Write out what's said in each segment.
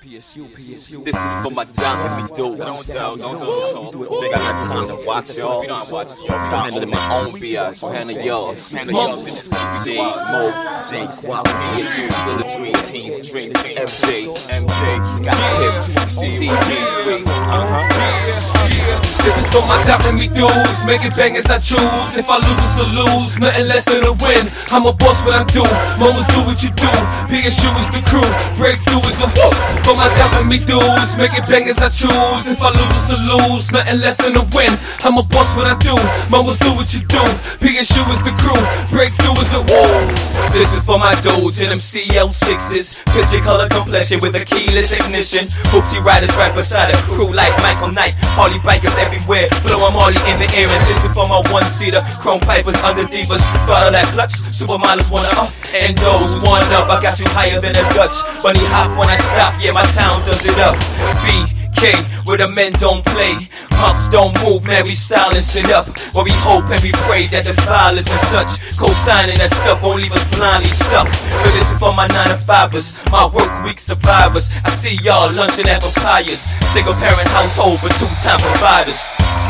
PSU, PSU. This is for my down me do. Don't tell, don't tell. Think I got time to watch y'all. I'm Handling my own BS, handle yours. Handle yours. J, Mo, J, PSU, still a dream team. Dream MJ, MJ, Scott Hip, CG3. Uh-huh. This is for my doubting me dudes. Make it bang as I choose. If I lose, it's a lose. Nothing less than a win. I'm a boss, what I do. Moments do what you do. PSU is the crew. Breakthrough is a whoop. For my doubting me dudes. Make it bang as I choose. If I lose, it's a lose. Nothing less than a win. I'm a boss, what I do. Moments do what you do. PSU is the crew. Breakthrough is a whoop. This is for my dudes in them CL6s. Picture color complexion with a keyless ignition. Hoopty riders right beside a crew like Michael Knight. Harley bikers everywhere. Blow them all in the air. And this is for my one seater. Chrome pipers under divas. Throttle that clutch. Supermodels wanna up. And those one up. I got you higher than a Dutch. Bunny hop when I stop. Yeah, my town does it up. BK, where the men don't play. Mouths don't move, man, we silence it up. Where we hope and we pray that there's violence and such. Co-signing that stuff won't leave us blindly stuck. But is for my 9 to 5ers, my work week survivors. I see y'all lunching at papayas. Single parent household, but two time providers.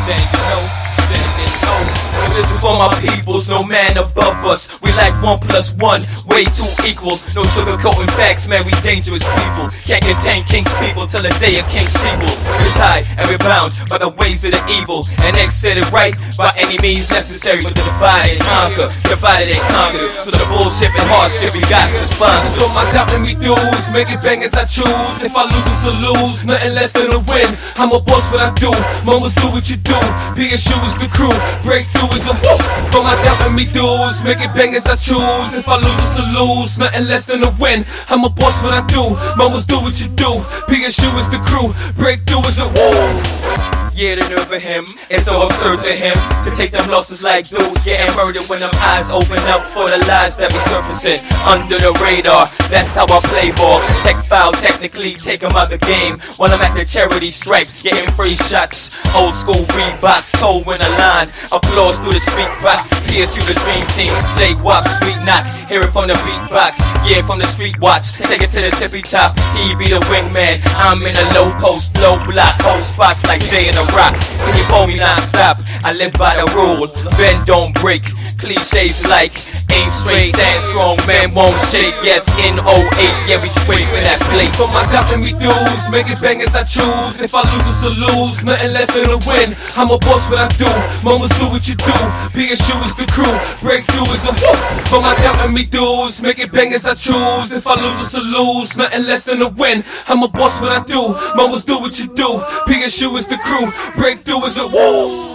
Stand you know, stand you know. This is for my peoples, no man above us. We like one plus one, way too equal. No sugarcoating facts, man, we dangerous people. Can't contain king's people till the day of King Sequel. We're tied and we're bound by the ways of the evil. And X said it right, by any means necessary. But the divide and conquer, divided and conquer. So the bullshit and hardship we got to sponsor. So my doubting me dudes, make it bang as I choose. If I lose, it's a lose, nothing less than a win. I'm a boss, what I do. Moments do what you do. PSU is the crew, breakthrough is For my doubting me dudes, make it bang as I choose. If I lose, it's a lose, nothing less than a win. I'm a boss, what I do. Moments do what you do. PSU is the crew, breakthrough is a whoop. Yeah, the nerve of him It's so absurd to him to take them losses like dudes getting murdered when them eyes open up for the lies that be surfacing under the radar. That's how I play ball. Tech foul, technically take him out the game while I'm at the charity stripes getting free shots. Old school Reeboks, toe in a line. Applause through the speak box. PSU the dream team. J Gwop, sweet knock. Hear it from the beatbox. Yeah, from the street watch. Take it to the tippy top. He be the wingman. I'm in a low post, low block, whole spots like Jay in the rock. Can you phone me non-stop? I live by the rule. Bend don't break. Cliches like straight, stand strong, man won't shake. Yes, in 08, yeah, we with that plate. For my doubting me dudes, make it bang as I choose. If I lose, it's a lose, nothing less than a win. I'm a boss, what I do. Moments do what you do. PSU is the crew, breakthrough is a whoop. For my doubting me dudes, make it bang as I choose. If I lose, it's a lose, nothing less than a win. I'm a boss, what I do. Moments do what you do. PSU is the crew, breakthrough is a whoop.